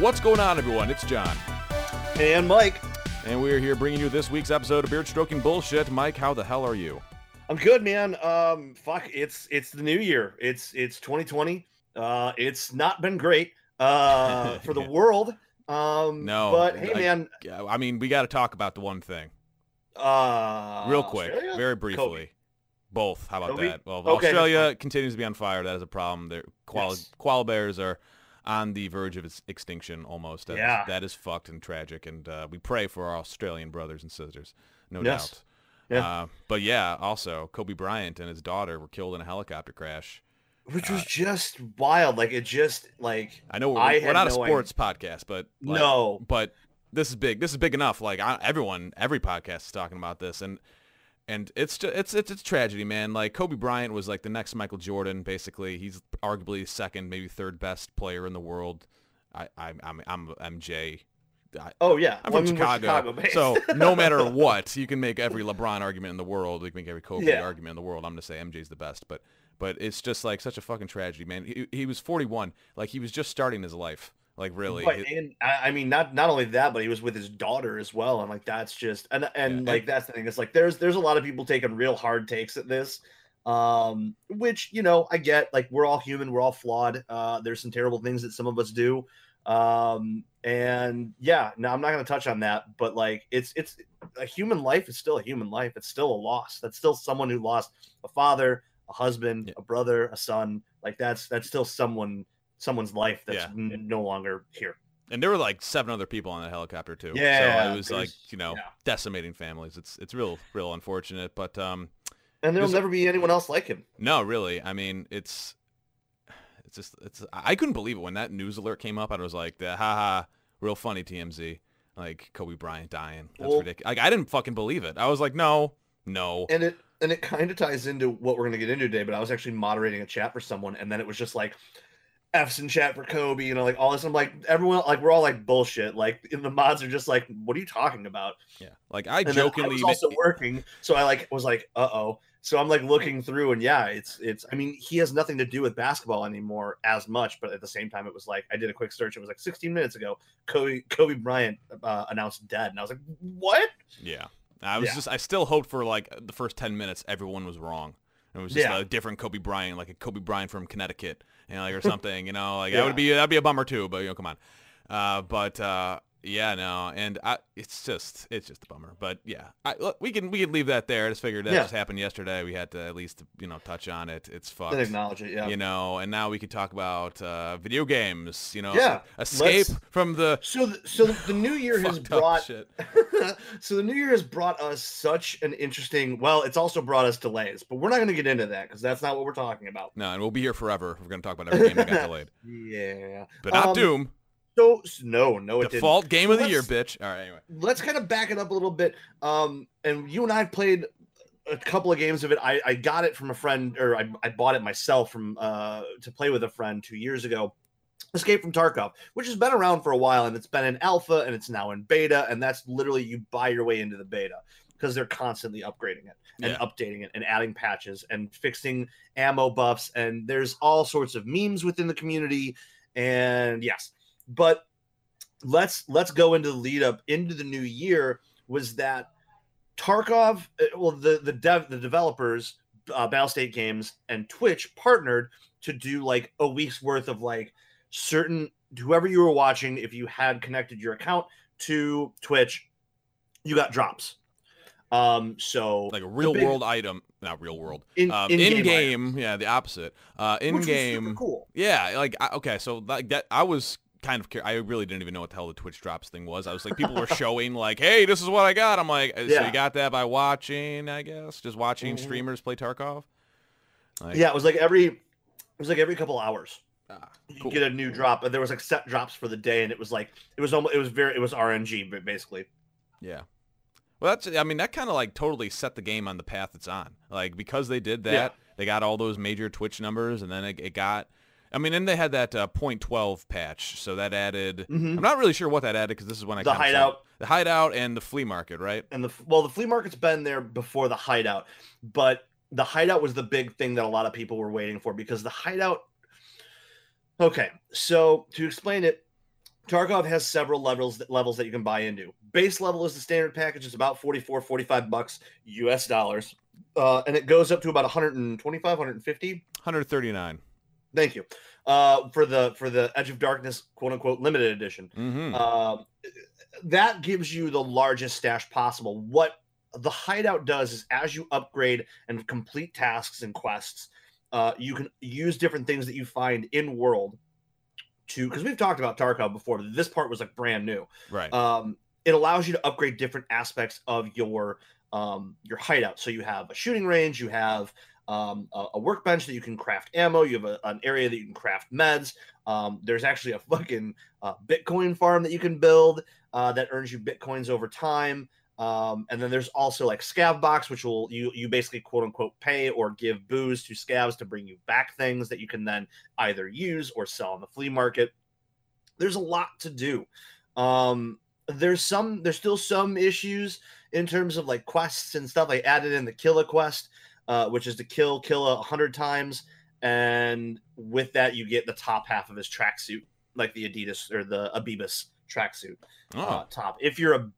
What's going on, everyone? It's Jon, And Mike, and we're here bringing you this week's episode of Beard Stroking Bullshit. Mike, how the hell are you? I'm good, man. Um, fuck, it's it's the new year. It's it's 2020. Uh, it's not been great uh for the world. Um, No, but hey, I- man. I mean, we got to talk about the one thing Uh, real quick, Australia? very briefly. Kobe. Both. How about Kobe? that? Well, Okay, Australia continues to be on fire. That is a problem. Their koala, Yes. koala bears are on the verge of its extinction almost. That is- Yeah. that is fucked and tragic. And uh, we pray for our Australian brothers and sisters, no Yes. doubt. Yeah. Uh, but yeah, also Kobe Bryant and his daughter were killed in a helicopter crash. Which uh, was just wild. Like it just like I know we're, I we're not a no sports podcast, but like, no. but this is big. This is big enough. Like I, everyone, every podcast is talking about this, and and it's just it's it's it's tragedy, man. Like Kobe Bryant was like the next Michael Jordan. Basically, he's arguably second, maybe third best player in the world. I, I I'm I'm MJ. I, Oh yeah, I'm Well, from I mean, Chicago, Chicago-based. so no matter what, you can make every LeBron argument in the world. You can make every Kobe Yeah. argument in the world. I'm gonna say MJ's the best, but but it's just like such a fucking tragedy, man. He, he was 41, like he was just starting his life, like really. But, It- and I mean, not not only that, but he was with his daughter as well, and like that's just and and Yeah, like that's the thing. It's like there's there's a lot of people taking real hard takes at this, um, which you know I get. Like we're all human, we're all flawed. Uh, there's some terrible things that some of us do, um, and yeah, no, I'm not gonna touch on that. But like it's it's a human life is still a human life. It's still a loss. That's still someone who lost a father, a husband, Yeah. a brother, a son. Like that's that's still someone someone's life that's Yeah. n- no longer here. and there were like seven other people on that helicopter too. Yeah, so it was like you know yeah. decimating families. It's it's real real unfortunate, but um And there'll never be anyone else like him. no, really. I mean, it's it's just it's I couldn't believe it when that news alert came up. I was like, the haha, real funny TMZ, like Kobe Bryant dying. That's Well- ridiculous. Like I didn't fucking believe it. I was like, no, no. And it and it kind of ties into what we're gonna get into today. But I was actually moderating a chat for someone, and then it was just like F's in chat for Kobe, you know, like all this. I'm like, everyone, like we're all like bullshit. Like, and the mods are just like, what are you talking about? Yeah, like I And jokingly. I was also working, so I like was like, uh oh. So I'm like looking through, and yeah, it's it's. I mean, he has nothing to do with basketball anymore as much, but at the same time, it was like I did a quick search. It was like 16 minutes ago, Kobe Kobe Bryant uh, announced dead, and I was like, what? Yeah. I was Yeah. just I still hoped for like the first 10 minutes everyone was wrong. It was just Yeah. a different Kobe Bryant, like a Kobe Bryant from Connecticut, you know, like or something, you know, like that would be that'd be a bummer too, but you know, come on. Uh but uh yeah, no, and I, it's just it's just a bummer. But yeah, I, look, we can we can leave that there. I just figured that Yeah. just happened yesterday. We had to at least you know touch on it. It's fucked. Acknowledge it, yeah. You know, and now we can talk about uh, video games. You know, Yeah, escape let's- from the So, th- so the new year has brought. shit. so the new year has brought us such an interesting. Well, it's also brought us delays, but we're not going to get into that because that's not what we're talking about. No, and we'll be here forever. We're gonna talk about every game that got delayed, Yeah, but not Um, Doom. So no, no, it didn't. Default game So of the year, bitch. All right, anyway. let's kind of back it up a little bit. Um, and you and I played a couple of games of it. I, I got it from a friend, or I, I bought it myself from uh to play with a friend two years ago. Escape from Tarkov, which has been around for a while, and it's been in alpha, and it's now in beta, and that's literally you buy your way into the beta because they're constantly upgrading it and Yeah. updating it and adding patches and fixing ammo buffs, and there's all sorts of memes within the community, and yes, but let's let's go into the lead up into the new year was that Tarkov uh, well the the dev the developers uh, Battlestate Games and Twitch partnered to do like a week's worth of like certain whoever you were watching if you had connected your account to Twitch you got drops um so Like a real big- world item, not real world. in, Um, in-game in game, yeah, the opposite. Uh, in items, which was game, cool yeah, like I, okay, so like that, I was kind of, I really didn't even know what the hell the Twitch drops thing was. I was like, people were showing like, hey, this is what I got. I'm like, so Yeah. you got that by watching, I guess, just watching Mhm. streamers play Tarkov. Like, yeah it was like every it was like every couple hours ah, you get a new drop and there was like set drops for the day and it was like it was almost it was very it was rng but basically Yeah. Well, that's. I mean, that kind of like totally set the game on the path it's on. Like because they did that, Yeah. they got all those major Twitch numbers, and then it, it got. I mean, and they had that uh, .12 patch, so that added. Mhm. I'm not really sure what that added because this is when I The kinda saw- hideout. the hideout, and the flea market, right? and the well the flea market's been there before the hideout but the hideout was the big thing that a lot of people were waiting for because the hideout okay so to explain it Tarkov has several levels levels that you can buy into. Base level is the standard package. It's about 44, 45 bucks US dollars. Uh, and it goes up to about 125, 150. 139. Thank you. Uh, for the for the Edge of Darkness quote unquote limited edition. Mm-hmm. Uh, that gives you the largest stash possible. What the hideout does is as you upgrade and complete tasks and quests, uh, you can use different things that you find in world to because we've talked about Tarkov before. But this part was like brand new. right. Um, it allows you to upgrade different aspects of your um, your hideout. So you have a shooting range, you have um, a, a workbench that you can craft ammo, you have a, an area that you can craft meds. Um, there's actually a fucking uh, Bitcoin farm that you can build uh, that earns you bitcoins over time. Um, and then there's also like scav box, which will you you basically quote unquote pay or give booze to scavs to bring you back things that you can then either use or sell on the flea market. There's a lot to do. Um, there's some there's still some issues in terms of like quests and stuff. I added in the Killa quest, uh, which is to kill Killa hundred times, and with that you get the top half of his tracksuit, like the Adidas or the Abibus tracksuit oh, uh, top. If you're a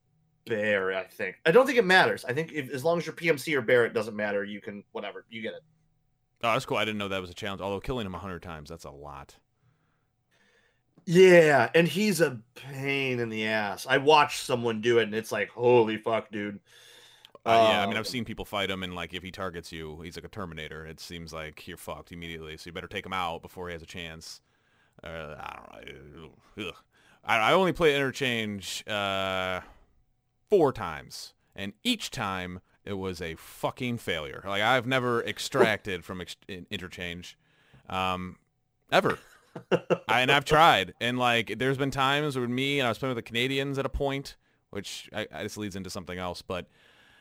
bear, I think. I don't think it matters. I think if, as long as you're PMC or bear, it doesn't matter. You can whatever you get it. oh, that's cool. I didn't know that was a challenge. Although killing him 100 times, that's a lot. Yeah, and he's a pain in the ass. I watched someone do it, and it's like, holy fuck, dude. Uh, yeah, I mean, Um, I've seen people fight him, and like if he targets you, he's like a Terminator. It seems like you're fucked immediately. So you better take him out before he has a chance. Uh, I don't know. Ugh. I, I only play interchange uh, four times, and each time it was a fucking failure. Like I've never extracted from ex- interchange, um, ever. I, and I've tried, and like there's been times with me and I was playing with the Canadians at a point, which I, I, this leads into something else, but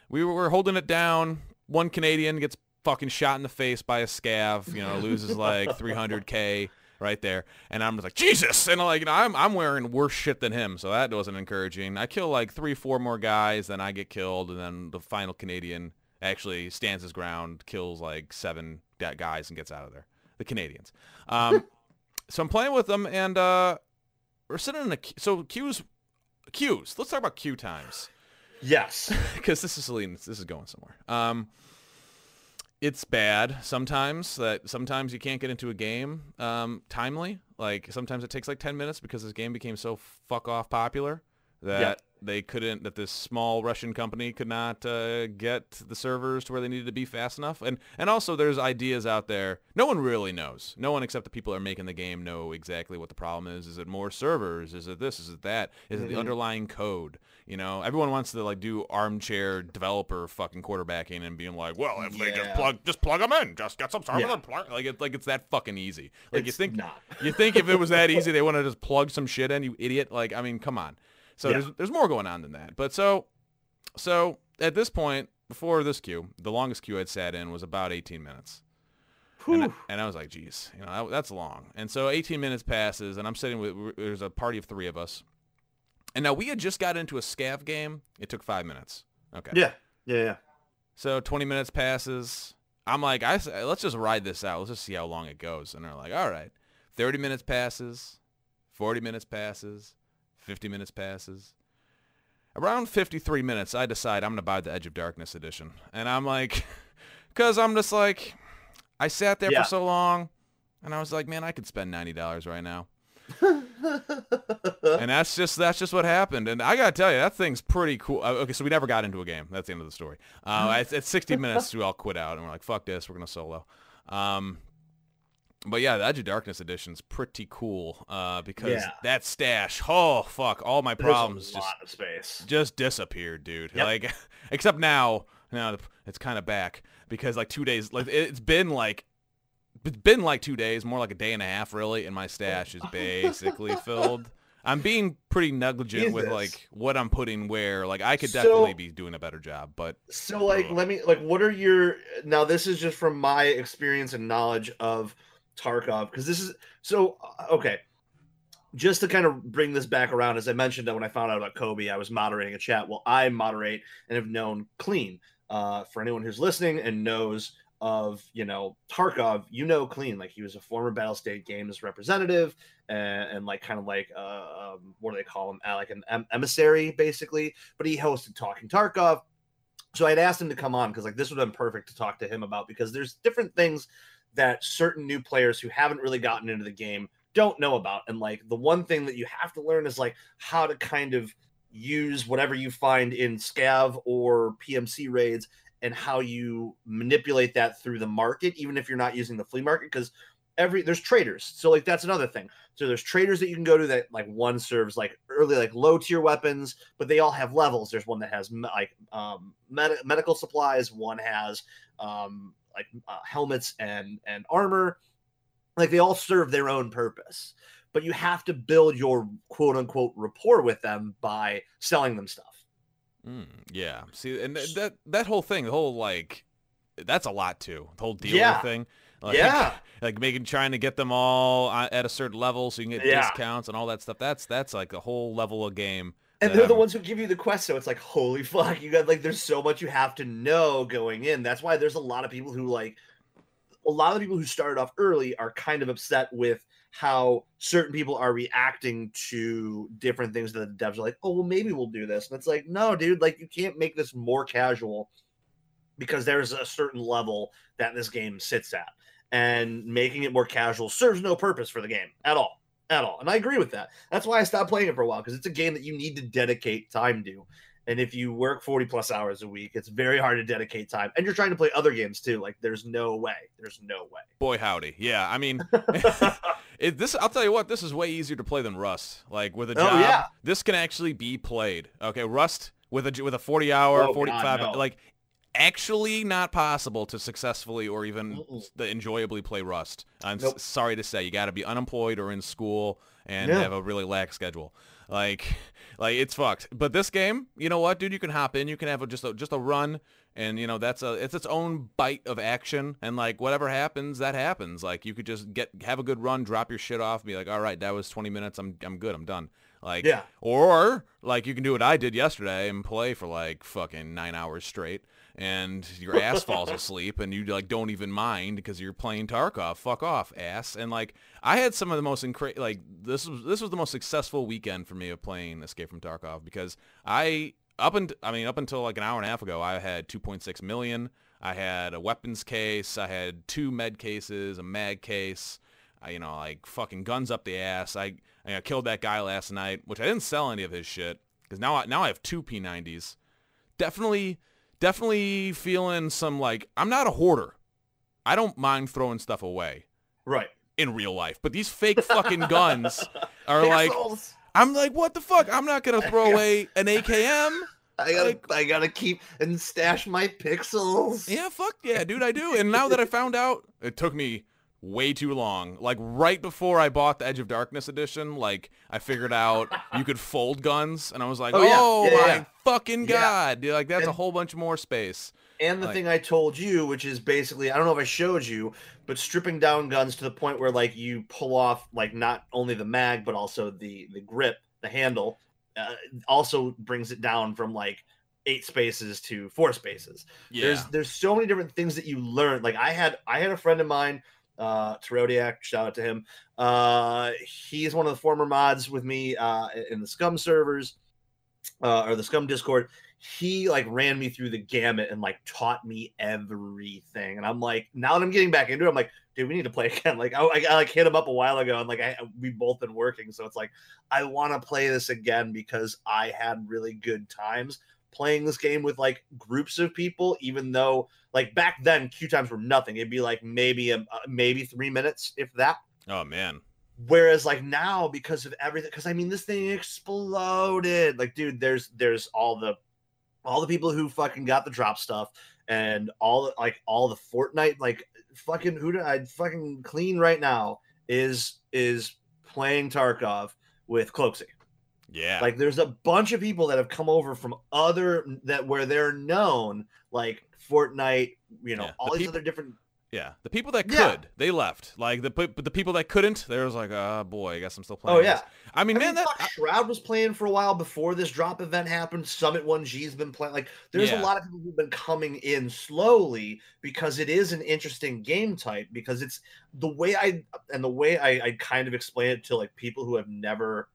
we were holding it down. One Canadian gets fucking shot in the face by a scav, you know, loses like 300k right there, and I'm just like Jesus, and like you know, I'm I'm wearing worse shit than him, so that wasn't encouraging. I kill like three, four more guys, then I get killed, and then the final Canadian actually stands his ground, kills like seven guys, and gets out of there. The Canadians. Um, so I'm playing with them, and uh, we're sitting in a queue- so queues, queues. Let's talk about queue times yes. because this is leading, this is going somewhere. Um, it's bad sometimes that sometimes you can't get into a game um, timely. Like sometimes it takes like 10 minutes because this game became so fuck off popular that they couldn't that this small Russian company could not uh, get the servers to where they needed to be fast enough. And and also there's ideas out there. No one really knows. No one except the people that are making the game know exactly what the problem is. Is it more servers? Is it this? Is it that? Is it the Mhm. underlying code? You know, everyone wants to like do armchair developer fucking quarterbacking and being like, well, if they just plug, just plug them in, just get some servers Yeah. and plug. Like it's like it's that fucking easy. Like you think not. you think if it was that easy, they want to just plug some shit in, you idiot? Like, I mean, come on. So Yeah. there's there's more going on than that. But so so at this point, before this queue, the longest queue I'd sat in was about 18 minutes. And I, and I was like, geez, you know, that, that's long. And so 18 minutes passes, and I'm sitting with, there's a party of three of us. And now we had just got into a scav game. It took five minutes. Okay. Yeah. Yeah. Yeah. So 20 minutes passes. I'm like, I, let's just ride this out. Let's just see how long it goes. And they're like, all right. 30 minutes passes. 40 minutes passes. 50 minutes passes. Around 53 minutes, I decide I'm going to buy the Edge of Darkness edition. And I'm like, because I'm just like, I sat there Yeah. for so long. And I was like, man, I could spend $90 right now. and that's just that's just what happened. And I gotta tell you, that thing's pretty cool. Uh, okay, so we never got into a game. That's the end of the story. Uh, at, at 60 minutes, we all quit out, and we're like, "Fuck this, we're gonna solo." Um, but yeah, the Edge of Darkness edition's pretty cool uh, because Yeah. that stash. Oh fuck, all my There's problems a just of space. just disappeared, dude. Yep. Like, except now, now it's kind of back because like two days, like it's been like, it's been like two days, more like a day and a half, really, and my stash is basically filled. I'm being pretty negligent with like what I'm putting where. Like, I could So- definitely be doing a better job, but So like Ugh. let me like what are your now this is just from my experience and knowledge of Tarkov because this is so uh, okay. Just to kind of bring this back around, as I mentioned that when I found out about Kobe, I was moderating a chat. Well, I moderate and have known Klean. Uh, for anyone who's listening and knows of you know Tarkov, you know Klean like he was a former Battlestate Games representative and, and like kind of like uh, um, what do they call him? Uh, like an em- emissary basically. But he hosted Talking Tarkov, so I'd asked him to come on because like this would have been perfect to talk to him about because there's different things that certain new players who haven't really gotten into the game don't know about, and like the one thing that you have to learn is like how to kind of use whatever you find in scav or PMC raids and how you manipulate that through the market, even if you're not using the flea market, because every there's traders. So like that's another thing. So there's traders that you can go to that like one serves like early like low tier weapons, but they all have levels. There's one that has like um med- medical supplies, one has um like uh, helmets and and armor. Like they all serve their own purpose. But you have to build your quote unquote rapport with them by selling them stuff. Mm, yeah. See, and th- that that whole thing, the whole like, that's a lot too. The whole dealer Yeah. thing. Like, Yeah. Like making trying to get them all uh, at a certain level so you can get Yeah. discounts and all that stuff. That's that's like a whole level of game. And they're the um, ones who give you the quest, so it's like, holy fuck, you got like there's so much you have to know going in. That's why there's a lot of people who like a lot of the people who started off early are kind of upset with how certain people are reacting to different things that the devs are like, oh well maybe we'll do this. And it's like, no, dude, like you can't make this more casual because there's a certain level that this game sits at. And making it more casual serves no purpose for the game at all at all. And I agree with that. That's why I stopped playing it for a while because it's a game that you need to dedicate time to. And if you work 40 plus hours a week, it's very hard to dedicate time. And you're trying to play other games too. Like there's no way. There's no way. Boy howdy. Yeah. I mean, it, this I'll tell you what, this is way easier to play than Rust. Like with a oh, job, Oh, yeah. this can actually be played. Okay, Rust with a with a 40 hour, Oh, God, 45 no. like actually not possible to successfully or even Mm-mm. enjoyably play Rust. I'm s- sorry to say, you got to be unemployed or in school and Yeah. have a really lax schedule. Like, like it's fucked. But this game, you know what, dude? You can hop in. You can have a, just a just a run, and you know that's a it's its own bite of action. And like whatever happens, that happens. Like you could just get have a good run, drop your shit off, and be like, all right, that was 20 minutes. I'm I'm good. I'm done. Like, Yeah. or like you can do what I did yesterday and play for like fucking nine hours straight, and your ass falls asleep, and you like don't even mind because you're playing Tarkov. Fuck off, ass. And like I had some of the most incre- like this was this was the most successful weekend for me of playing Escape from Tarkov because I up and I mean up until like an hour and a half ago I had 2.6 million. I had a weapons case. I had two med cases, a mag case. I, you know, like fucking guns up the ass. I, I killed that guy last night, which I didn't sell any of his shit because now I, now I have two P90s. Definitely, definitely feeling some like I'm not a hoarder. I don't mind throwing stuff away Right. in real life, but these fake fucking guns are like I'm like what the fuck? I'm not gonna throw away an AKM. I gotta like- I gotta keep and stash my pixels. Yeah, fuck yeah, dude, I do. And now that I found out, it took me way too long. Like right before I bought the Edge of Darkness edition, like I figured out you could fold guns, and I was like, Oh, yeah. oh, Yeah, my yeah. fucking god, dude, like that's a whole bunch more space. And the Like- thing I told you, which is basically, I don't know if I showed you, but stripping down guns to the point where like you pull off like not only the mag but also the the grip, the handle, uh, also brings it down from like eight spaces to four spaces. Yeah, There's there's so many different things that you learn. Like I had I had a friend of mine, uh Terodiac, shout out to him. Uh he's one of the former mods with me uh in the scum servers, uh or the scum discord. He like ran me through the gamut and like taught me everything. And I'm like, now that I'm getting back into it, I'm like, dude, we need to play again. Like I, I, I like hit him up a while ago and like I we both been working. So it's like I want to play this again because I had really good times playing this game with like groups of people, even though like back then queue times were nothing. It'd be like maybe a, uh, maybe three minutes, if that. oh man, Whereas like now, because of everything, because I mean this thing exploded. Like, dude, there's there's all the all the people who fucking got the drop stuff and all the like all the Fortnite like fucking who did I fucking Klean right now is is playing Tarkov with Cloakzy. yeah, Like there's a bunch of people that have come over from other that where they're known, like Fortnite, you know, Yeah, all the these peop- other different Yeah, the people that Yeah. could, they left. Like the but the people that couldn't, they was like, oh boy, I guess I'm still playing. Oh, this." yeah. I mean, I man, mean, that Shroud was playing for a while before this drop event happened. Summit1G's been playing. Like, there's Yeah. a lot of people who've been coming in slowly because it is an interesting game type. Because it's the way I and the way I, I kind of explain it to like people who have never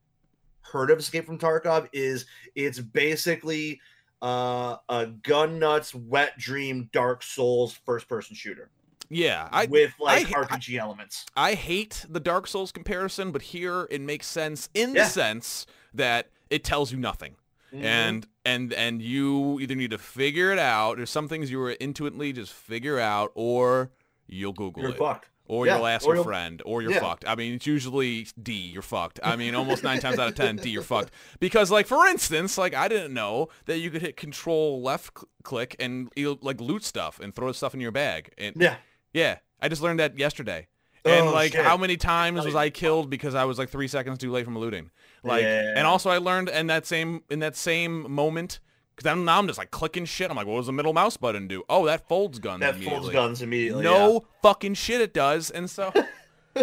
heard of Escape from Tarkov is it's basically uh, a gun nuts, wet dream, Dark Souls first person shooter yeah, I with like I- I- RPG elements. I hate the Dark Souls comparison, but here it makes sense in the sense that it tells you nothing. Mhm. And and and you either need to figure it out. There's some things you were intuitively just figure out, or you'll Google you're it. fucked. Or Yeah, you'll ask or your you'll- friend, or you're Yeah. fucked. I mean, it's usually D, you're fucked. I mean, almost nine times out of ten, D, you're fucked. Because, like, for instance, like, I didn't know that you could hit Control left cl- click and, like, loot stuff and throw stuff in your bag. And, Yeah. yeah, I just learned that yesterday. And, Oh, like, shit. how many times was I killed because I was, like, three seconds too late from looting? Like, Yeah. and also I learned in that same, in that same moment, I'm, now I'm just, like, clicking shit. I'm like, what does the middle mouse button do? Oh, that folds guns. That immediately. folds guns immediately. No fucking shit it does. And so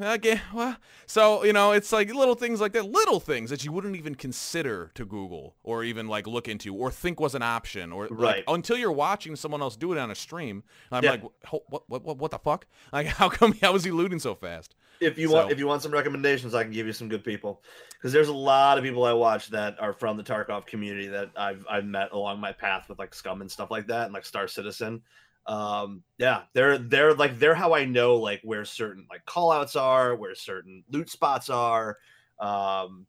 okay, well, so you know, it's like little things like that, little things that you wouldn't even consider to Google or even like look into or think was an option or like, Right. until you're watching someone else do it on a stream. I'm Yeah. like, what, what, what, what the fuck? Like, how come? How is he looting so fast? If you want if you want some recommendations i can give you some good people because there's a lot of people i watch that are from the tarkov community that i've i've met along my path with like scum and stuff like that and like star citizen um yeah they're they're like they're how i know like where certain like call outs are where certain loot spots are um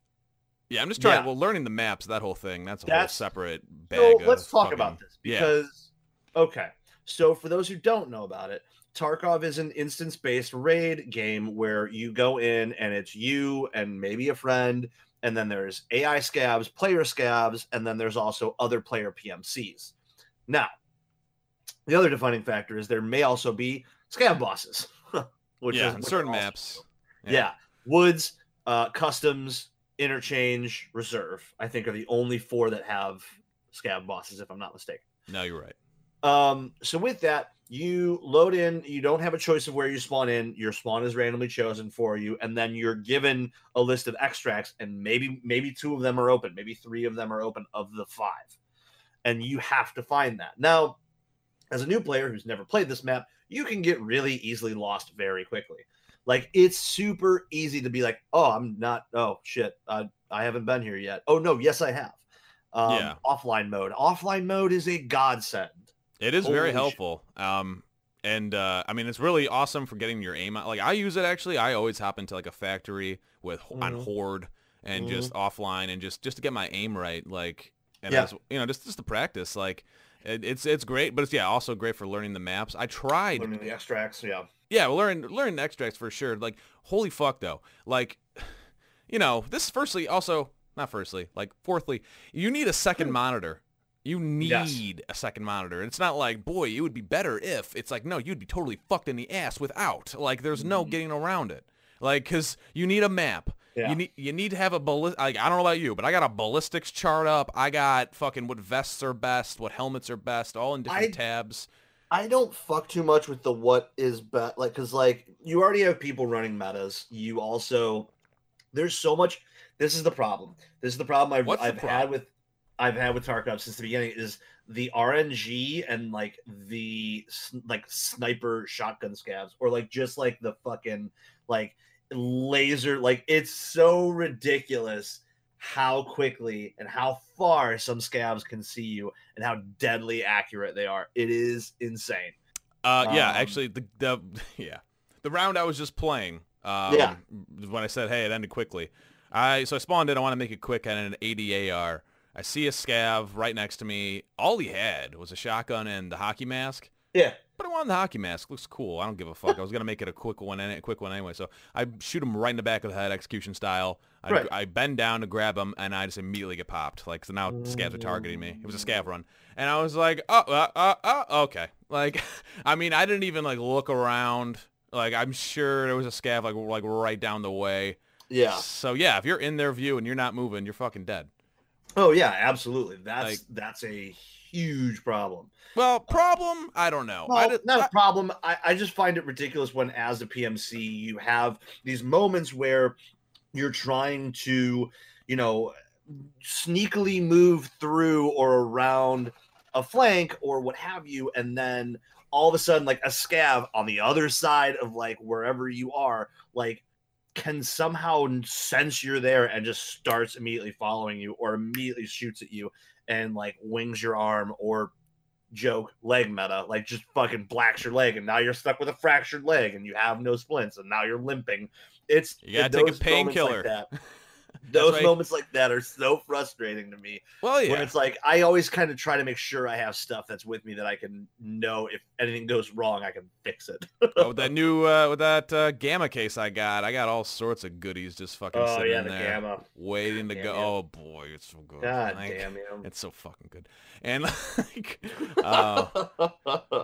Yeah, I'm just trying. Yeah. Well, learning the maps, that whole thing, that's a That's- whole separate bag. so let's talk fucking- about this yeah. because okay so for those who don't know about it tarkov is an instance-based raid game where you go in and it's you and maybe a friend and then there's ai scavs player scavs and then there's also other player pmcs now the other defining factor is there may also be scav bosses which yeah, is certain maps. yeah. Woods, uh, customs, interchange, reserve. I think are the only four that have scav bosses, if I'm not mistaken. No, you're right. Um, so with that, you load in. You don't have a choice of where you spawn in. Your spawn is randomly chosen for you, and then you're given a list of extracts, and maybe maybe two of them are open, maybe three of them are open of the five, and you have to find that. Now, as a new player who's never played this map, you can get really easily lost very quickly. Like it's super easy to be like, oh, I'm not. Oh shit, uh, I haven't been here yet. Oh no, yes I have. Um, Yeah. Offline mode. Offline mode is a godsend. It is Holy very helpful. Um, and uh, I mean, it's really awesome for getting your aim out. Like I use it actually. I always hop into like a factory with on Mhm. horde and just offline and just just to get my aim right. Like and Yeah. as, you know, just just to practice. Like it, it's it's great, but it's yeah also great for learning the maps. I tried. Learning the extracts. Yeah. Yeah, well, learn learn the extracts for sure. Like holy fuck though. Like you know, this firstly also not firstly, like fourthly, you need a second monitor. You need Yes. a second monitor. And it's not like, boy, it would be better if. It's like, no, you'd be totally fucked in the ass without. Like there's no Mhm. getting around it. Like cuz you need a map. Yeah. You need you need to have a ballistic. Like I don't know about you, but I got a ballistics chart up. I got fucking what vests are best, what helmets are best, all in different I- tabs. I don't fuck too much with the what is best, like because like you already have people running metas. You also there's so much. This is the problem. This is the problem I've, the I've had problem? with I've had with Tarkov since the beginning is the RNG and like the like sniper shotgun scavs or like just like the fucking like laser like it's so ridiculous how quickly and how far some scavs can see you and how deadly accurate they are. It is insane. Uh, yeah, Um, actually, the the yeah, the round I was just playing. Um, Yeah. When I said, "Hey, it ended quickly," I so I spawned in. I want to make it quick at an ADAR. I see a scav right next to me. All he had was a shotgun and the hockey mask. Yeah. But I wanted the hockey mask. Looks cool. I don't give a fuck. I was gonna make it a quick one, a quick one anyway. So I shoot him right in the back of the head, execution style. I, Right. I bend down to grab him, and I just immediately get popped. Like so now scavs are targeting me. It was a scav run, and I was like, oh, uh, uh, uh, okay. Like, I mean, I didn't even like look around. Like, I'm sure there was a scav like like right down the way. Yeah. So yeah, if you're in their view and you're not moving, you're fucking dead. Oh yeah, absolutely. That's Like- that's a huge problem. Well, uh, problem, I don't know. Well, I did, not I, a problem. I, I just find it ridiculous when, as a PMC, you have these moments where you're trying to, you know, sneakily move through or around a flank or what have you, and then all of a sudden, like a scav on the other side of like wherever you are, like can somehow sense you're there and just starts immediately following you or immediately shoots at you and like wings your arm or joke leg meta like just fucking blacks your leg and now you're stuck with a fractured leg and you have no splints and now you're limping it's You gotta take a painkiller. like those right. moments like that are so frustrating to me well, yeah. when it's like I always kind of try to make sure I have stuff that's with me that I can know if anything goes wrong, I can fix it. Oh, with that new, uh, with that uh, gamma case I got, I got all sorts of goodies just fucking oh sitting yeah, the there, gamma. waiting to go. you. Oh boy, it's so good. God Like, damn you. It's so fucking good. And like, uh,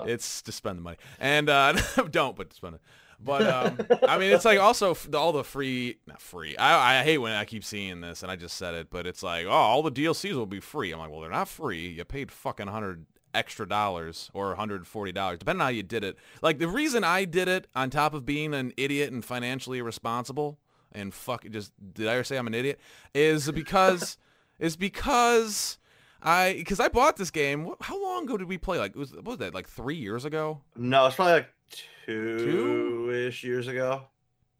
it's to spend the money and uh don't but spend it but um i mean it's like also all the free not free I, I hate when i keep seeing this and i just said it but it's like oh all the dlcs will be free i'm like well they're not free you paid fucking 100 extra dollars or 140 dollars depending on how you did it like the reason i did it on top of being an idiot and financially irresponsible and fuck just did i ever say i'm an idiot is because is because I because I bought this game. How long ago did we play? Like was what was that like three years ago? no, it's probably like two ish years ago.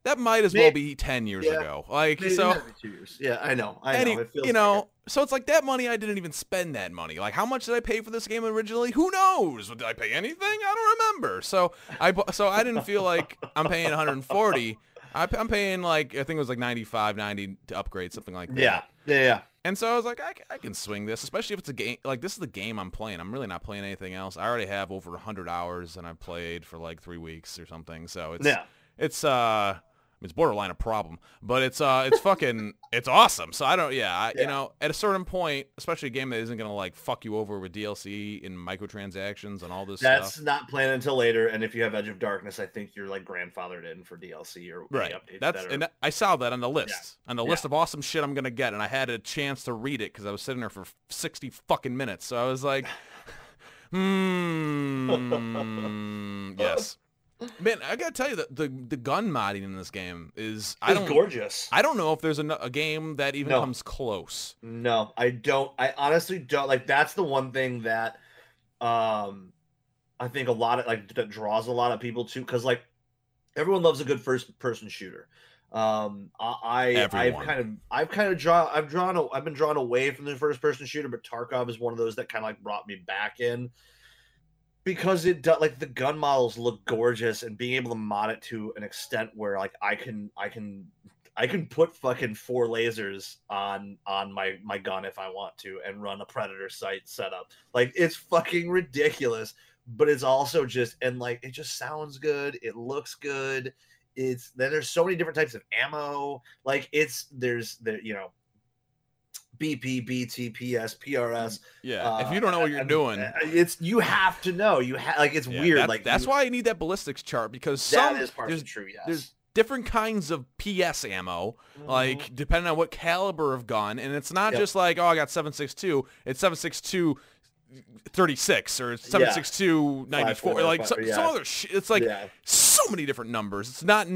That might as well be ten years yeah. ago. Like Maybe so, two years. Yeah, I know. I know. It feels you know, it. so it's like that money I didn't even spend that money. Like how much did I pay for this game originally? Who knows? Did I pay anything? I don't remember. So I so I didn't feel like I'm paying 140. I, am paying like I think it was like 95, 90 to upgrade something like that. Yeah, yeah, yeah. And so I was like, I can swing this, especially if it's a game. Like, this is the game I'm playing. I'm really not playing anything else. I already have over 100 hours, and I've played for like three weeks or something. So it's, Yeah. it's, uh, it's borderline a problem, but it's, uh, it's fucking, it's awesome. So I don't, yeah, I, Yeah. you know, at a certain point, especially a game that isn't going to like fuck you over with DLC and microtransactions and all this That's stuff. not planned until later. And if you have Edge of Darkness, I think you're like grandfathered in for DLC or Right. updates That's that are- and that- I saw that on the list, on the Yeah. list of awesome shit I'm gonna get, and I had a chance to read it because I was sitting there for 60 fucking minutes. So I was like, hmm, yes. Man, I gotta tell you that the the gun modding in this game is I it's don't gorgeous. I don't know if there's a, a game that even No. comes close. No, I don't. I honestly don't. Like that's the one thing that um I think a lot of like that draws a lot of people to because like everyone loves a good first person shooter. Um I, I I've kind of I've kind of drawn I've drawn a, I've been drawn away from the first person shooter, but Tarkov is one of those that kind of like brought me back in because it does like the gun models look gorgeous and being able to mod it to an extent where like I can I can I can put fucking four lasers on on my my gun if I want to and run a predator sight setup. Like it's fucking ridiculous, but it's also just and like it just sounds good. It looks good. It's then there's so many different types of ammo. Like it's there's there you know BP, BT, PS, PRS. Yeah, if uh, you don't know what you're and- doing, uh, it's you have to know. You have like it's yeah, weird. That's, like that's you- why you need that ballistics chart because some there's true. Yes. there's different kinds of PS ammo. Mhm. like depending on what caliber of gun and it's not Yep. just like oh i got 762 it's 762 36 or it's 762 94 like five, so, some other shit it's like yeah. so many different numbers it's not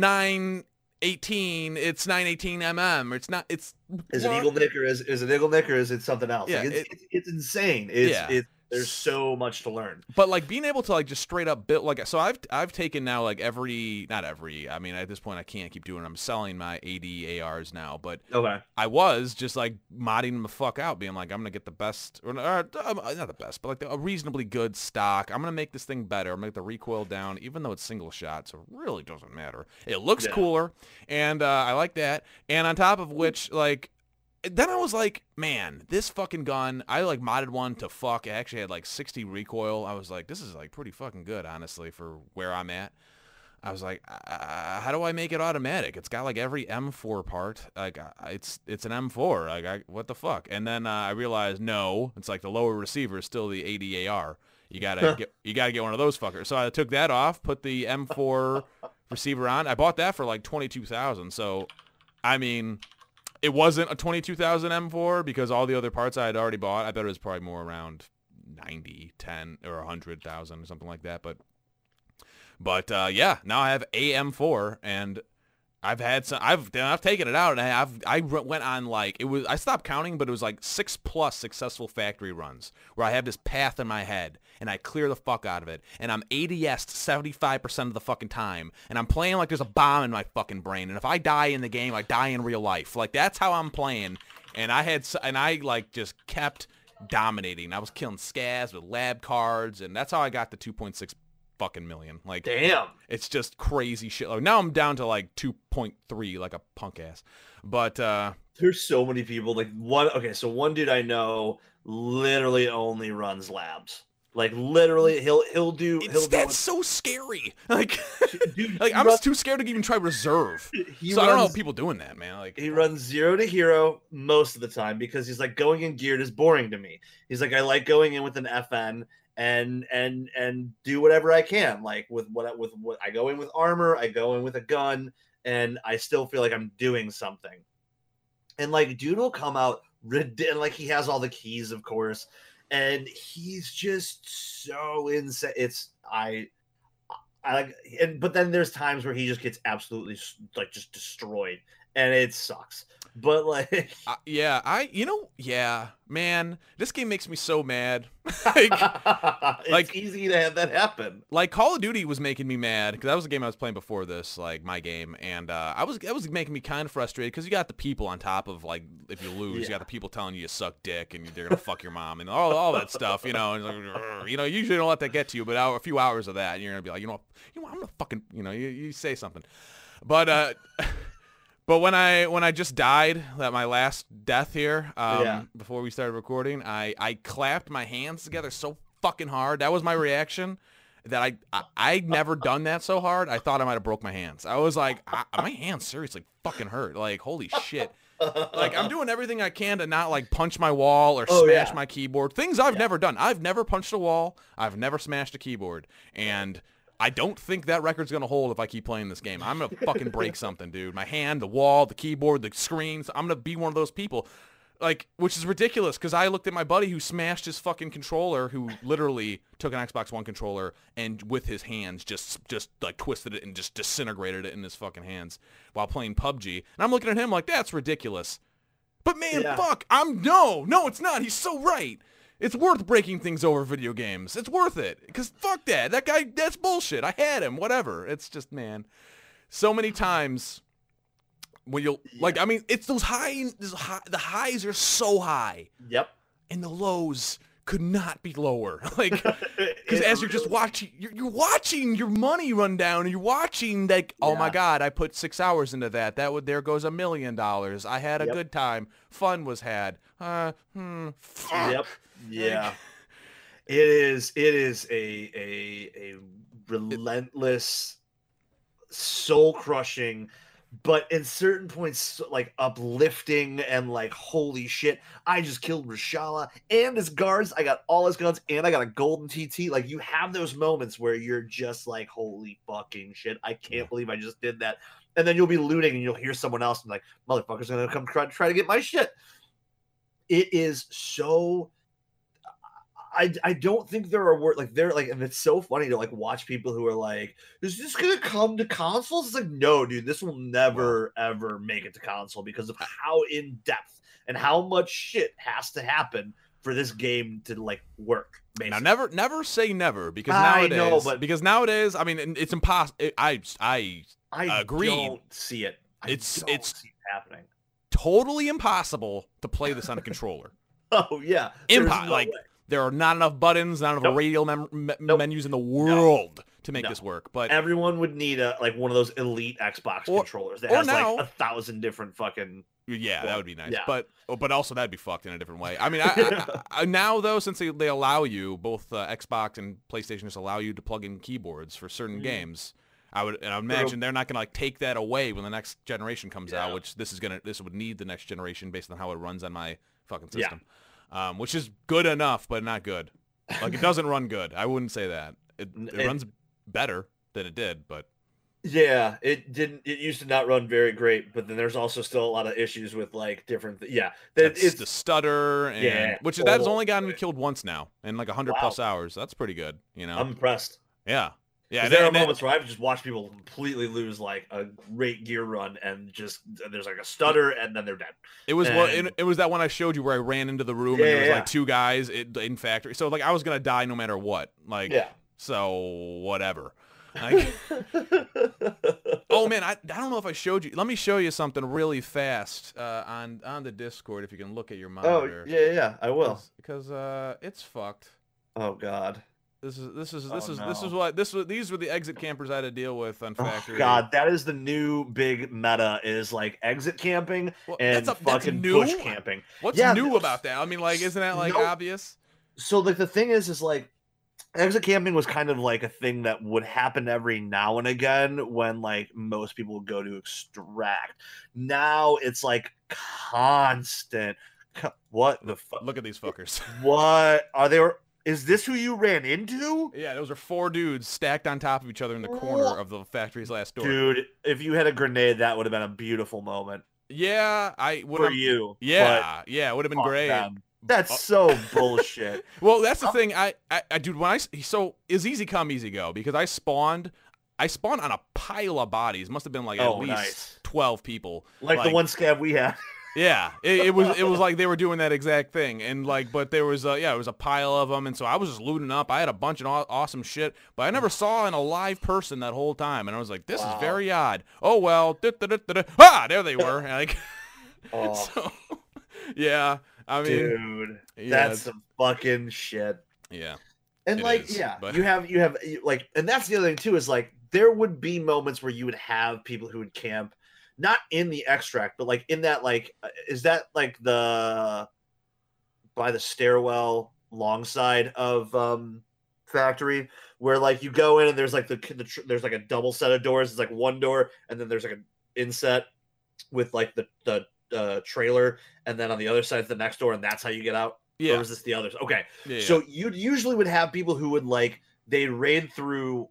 918 it's 918 mm or it's not it's Is it? Eagle Nick or is, is it Igolnik or is it something else? Yeah, like it's, it- it's, it's insane. It's, Yeah. it's there's so much to learn. but like being able to like just straight up build like so i've i've taken now like every not every i mean at this point i can't keep doing it. i'm selling my ADARs now but Okay. I was just like modding them the fuck out, being like, I'm gonna get the best, or, or uh, not the best, but like the, a reasonably good stock. I'm gonna make this thing better. I'm gonna get the recoil down, even though it's single shot, so it really doesn't matter. It looks Yeah. cooler, and uh, I like that. And on top of which, like, then I was like, man, this fucking gun. I like modded one to fuck. It actually had like 60 recoil. I was like, this is like pretty fucking good, honestly, for where I'm at. I was like, uh, how do I make it automatic? It's got like every M4 part. Like uh, it's it's an M4. Like I, what the fuck? And then uh, I realized no, it's like the lower receiver is still the ADAR. You gotta get you gotta get one of those fuckers. So I took that off, put the M4 receiver on. I bought that for like twenty two thousand. So I mean, it wasn't a twenty two thousand M4 because all the other parts I had already bought. I bet it was probably more around 90, 10, or 100,000 or something like that. But but uh, yeah, now I have AM4 and I've had some. I've I've taken it out, and I've I went on like it was. I stopped counting, but it was like six plus successful factory runs where I have this path in my head, and I clear the fuck out of it, and I'm ADS 75 percent of the fucking time, and I'm playing like there's a bomb in my fucking brain, and if I die in the game, I die in real life. Like that's how I'm playing, and I had and I like just kept dominating. I was killing scavs with lab cards, and that's how I got the 2.6 fucking million. Like, damn, it's just crazy shit. Like now I'm down to like 2.3, like a punk ass. But uh there's so many people. Like one, okay, so one dude I know literally only runs labs. Like literally, he'll he'll do. He'll that's do so scary. Like, dude, like I'm runs, too scared to even try reserve. so runs, I don't know people doing that, man. Like he runs zero to hero most of the time because he's like going in geared is boring to me. He's like I like going in with an FN and and and do whatever I can. Like with what with what I go in with armor, I go in with a gun, and I still feel like I'm doing something. And like dude will come out and like he has all the keys, of course, and he's just so insane. It's I. I like, and but then there's times where he just gets absolutely like just destroyed, and it sucks. But like, uh, yeah, I, you know, yeah, man, this game makes me so mad. like, it's like, easy to have that happen. Like Call of Duty was making me mad because that was a game I was playing before this, like my game, and uh, I was, that was making me kind of frustrated because you got the people on top of like, if you lose, yeah. you got the people telling you you suck dick and they're gonna fuck your mom and all, all that stuff, you know, and like, you know, you usually don't let that get to you, but a few hours of that, and you're gonna be like, you know, you know, I'm gonna fucking, you know, you, you say something, but. uh But when I when I just died, that my last death here, um, yeah. before we started recording, I I clapped my hands together so fucking hard. That was my reaction. That I, I I never done that so hard. I thought I might have broke my hands. I was like, I, my hands seriously fucking hurt. Like holy shit. like I'm doing everything I can to not like punch my wall or oh, smash yeah. my keyboard. Things I've yeah. never done. I've never punched a wall. I've never smashed a keyboard. And I don't think that record's gonna hold if I keep playing this game. I'm gonna fucking break something, dude. My hand, the wall, the keyboard, the screens. I'm gonna be one of those people. Like, which is ridiculous because I looked at my buddy who smashed his fucking controller, who literally took an Xbox One controller and with his hands just just like twisted it and just disintegrated it in his fucking hands while playing PUBG. And I'm looking at him like that's ridiculous. But man, yeah. fuck, I'm no, no, it's not. He's so right. It's worth breaking things over video games. It's worth it. Because fuck that. That guy, that's bullshit. I had him. Whatever. It's just, man. So many times when you'll, yeah. like, I mean, it's those high, high, the highs are so high. Yep. And the lows could not be lower. Like, because as you're just watching, you're, you're, watching your money run down, and you're watching like, oh my god, I put six hours into that. That would there goes a million dollars. I had a yep. good time. Fun was had. Uh, hmm. Fuck. Yep. Yeah. it is it is a a a relentless soul crushing but in certain points like uplifting and like holy shit i just killed Reshala and his guards. I got all his guns and i got a golden tt like you have those moments where you're just like holy fucking shit i can't believe i just did that. And then you'll be looting and you'll hear someone else and like motherfuckers gonna come try, try to get my shit. It is so I, I don't think there are words like they're like and it's so funny to like watch people who are like is this gonna come to consoles? It's like no dude this will never ever make it to console because of how in depth and how much shit has to happen for this game to like work basically. now never never say never because nowadays I know, but because nowadays I mean it's impossible I I I agree. don't see it. I it's it's it happening. totally impossible to play this on a controller. Oh yeah. Impossible no like way there are not enough buttons, not enough nope. radial mem- me- nope. menus in the world no. to make no. this work. But everyone would need a like one of those elite Xbox or, controllers that has now, like a thousand different fucking. Yeah, well, that would be nice. Yeah. But oh, but also that'd be fucked in a different way. I mean, I, I, I, now though, since they, they allow you both uh, Xbox and PlayStation just allow you to plug in keyboards for certain mm. games. I would, and I imagine they're not gonna like take that away when the next generation comes yeah. out, which this is gonna this would need the next generation based on how it runs on my fucking system. Yeah um, which is good enough, but not good. Like it doesn't run good. I wouldn't say that. It, it, it runs better than it did, but Yeah, it didn't. It used to not run very great, but then there's also still a lot of issues with like different. Th- yeah, that That's it's the stutter, and Yeah, which that has oh, only gotten me killed once now in like hundred Wow. plus hours. That's pretty good, you know. I'm impressed. yeah, yeah. 'Cause and there are and then- moments where I've just watched people completely lose like a great gear run, and just there's like a stutter, and then they're dead. It was what And- it, it was that one I showed you where I ran into the room and Yeah, there was yeah, like two guys in, in factory. So like I was gonna die no matter what. Like Yeah. so whatever. Like, oh man, I, I don't know if I showed you. Let me show you something really fast uh, on on the Discord if you can look at your oh monitor. yeah, yeah, yeah, I will. Because uh, it's fucked. Oh god. This is this is this Oh, is this is what this was. These were the exit campers I had to deal with on Oh factory. god, that is the new big meta is like exit camping Well, and a, fucking new. bush camping. What's Yeah, new about that? I mean, like, isn't that like Nope. obvious? so like the thing is is like exit camping was kind of like a thing that would happen every now and again when like most people would go to extract now it's like constant what the fuck Look at these fuckers. what are they is this who you ran into Yeah, those are four dudes stacked on top of each other in the corner of the factory's last door. dude if you had a grenade that would have been a beautiful moment Yeah, I would for have. you Yeah, yeah, it would have been great. them. that's Uh, so bullshit Well, that's the thing. I, I, I, dude, when I so is easy come, easy go because I spawned, I spawned on a pile of bodies. Must have been like at Oh, least nice. twelve people. like, the one scav we had Yeah, it, it was it was like they were doing that exact thing, and like, but there was a, yeah, it was a pile of them, and so I was just looting up. I had a bunch of aw- awesome shit, but I never saw an alive person that whole time, and I was like, this Wow. is very odd. Oh well, ah, there they were. Like, oh so, yeah, I mean, dude yeah, that's some fucking shit yeah, and like is, yeah but- you have you have like and that's the other thing too is like there would be moments where you would have people who would camp not in the extract but like in that like uh, is that like the by the stairwell long side of um factory where like you go in and there's like the, the tr- there's like a double set of doors. It's like one door and then there's like an inset with like the the uh, trailer and then on the other side is the next door and that's how you get out? Yeah, or is this the others? Okay. Yeah, yeah. so you usually would have people who would like they raid through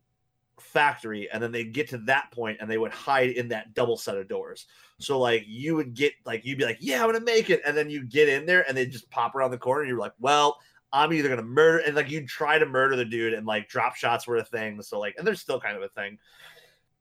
factory and then they get to that point and they would hide in that double set of doors. So like you would get like you'd be like, yeah, I'm gonna make it, and then you get in there and they just pop around the corner and you're like, well, I'm either gonna murder and like you'd try to murder the dude and like drop shots were a thing. So like and they're still kind of a thing.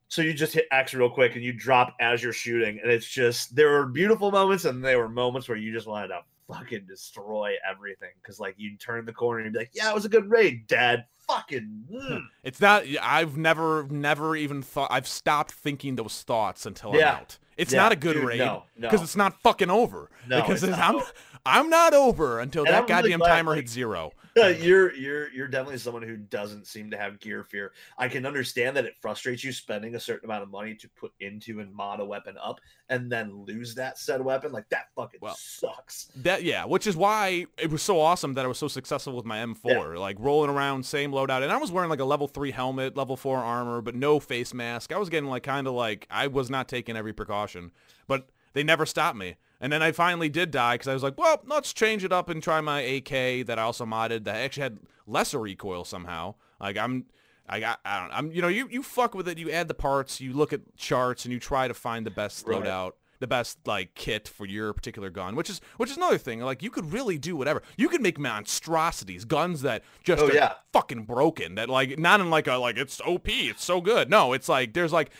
So you just hit X real quick and you drop as you're shooting, and it's just there were beautiful moments and there were moments where you just wanted to fucking destroy everything because like you'd turn the corner and be like, yeah, it was a good raid, Dad. Fucking. mm." It's not. I've never, never even thought. I've stopped thinking those thoughts until I'm Yeah. out. It's Yeah, not a good dude, raid No, no, because it's not fucking over. no. because it's it's- not. I'm, I'm not over until And that I'm goddamn glad, timer hits zero. you're you're you're definitely someone who doesn't seem to have gear fear. I can understand that it frustrates you spending a certain amount of money to put into and mod a weapon up and then lose that said weapon. Like that fucking Well, sucks. That yeah, which is why it was so awesome that I was so successful with my M4, like rolling around same loadout, and I was wearing like a level three helmet, level four armor, but no face mask. I was getting like kind of like I was not taking every precaution, but they never stopped me. And then I finally did die because I was like, well, let's change it up and try my AK that I also modded that actually had lesser recoil somehow. Like I'm. I got, I don't, I'm, you know, you, you fuck with it. You add the parts, you look at charts, and you try to find the best Right. loadout the best like kit for your particular gun, which is which is another thing. Like you could really do whatever. You could make monstrosities, guns that just Oh, are yeah. fucking broken. That like not in like a like it's OP, it's so good. No, it's like there's like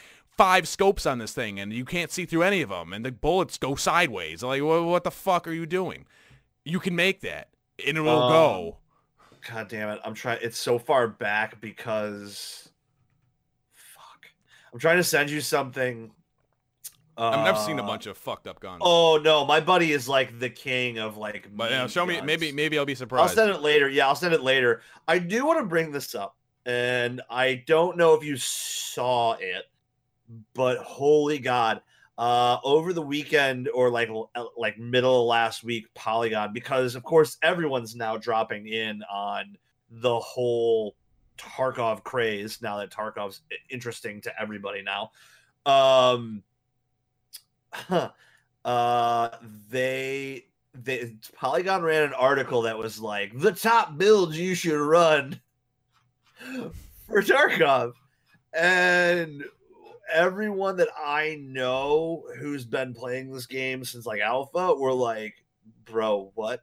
five scopes on this thing and you can't see through any of them and the bullets go sideways. Like what, what the fuck are you doing? You can make that and it will Um, go. God damn it. I'm trying it's so far back because fuck. I'm trying to send you something. I've never seen a uh, bunch of fucked up guns. Oh no, my buddy is like the king of like but yeah, show me maybe maybe I'll be surprised. I'll send it later. Yeah, I'll send it later. I do want to bring this up, and I don't know if you saw it, but holy God, uh, over the weekend or like uh, like middle of last week, Polygon, because of course everyone's now dropping in on the whole Tarkov craze now that Tarkov's interesting to everybody now. Um, uh, they they Polygon ran an article that was like the top builds you should run for Tarkov, and everyone that I know who's been playing this game since like alpha were like, bro, what?